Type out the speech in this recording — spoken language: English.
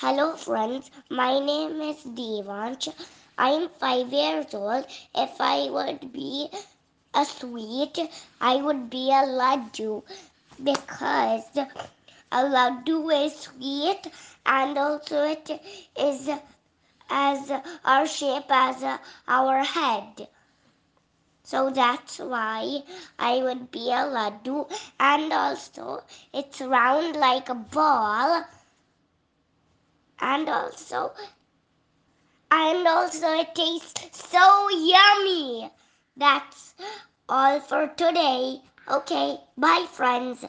Hello friends, my name is Devansh. I'm five years old. If I would be a sweet, I would be a laddu because a laddu is sweet and also it is as our shape as our head. So that's why I would be a laddu and also it's round like a ball and also and also it tastes so yummy. That's all for today. Okay, bye friends.